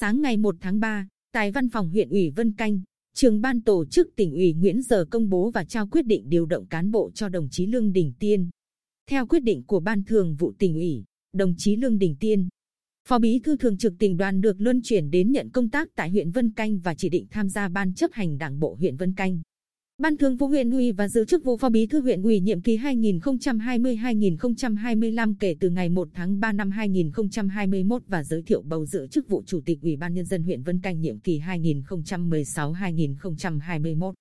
Sáng ngày 1 tháng 3, tại văn phòng huyện ủy Vân Canh, trường ban tổ chức tỉnh ủy Nguyễn Giờ công bố và trao quyết định điều động cán bộ cho đồng chí Lương Đình Tiên. Theo quyết định của ban thường vụ tỉnh ủy, đồng chí Lương Đình Tiên, Phó Bí thư Thường trực tỉnh đoàn được luân chuyển đến nhận công tác tại huyện Vân Canh và chỉ định tham gia ban chấp hành đảng bộ huyện Vân Canh. Ban thường vụ huyện ủy và giữ chức vụ phó bí thư huyện ủy nhiệm kỳ 2020-2025 kể từ ngày 1 tháng 3 năm 2021 và giới thiệu bầu giữ chức vụ chủ tịch ủy ban nhân dân huyện Vân Canh nhiệm kỳ 2016-2021.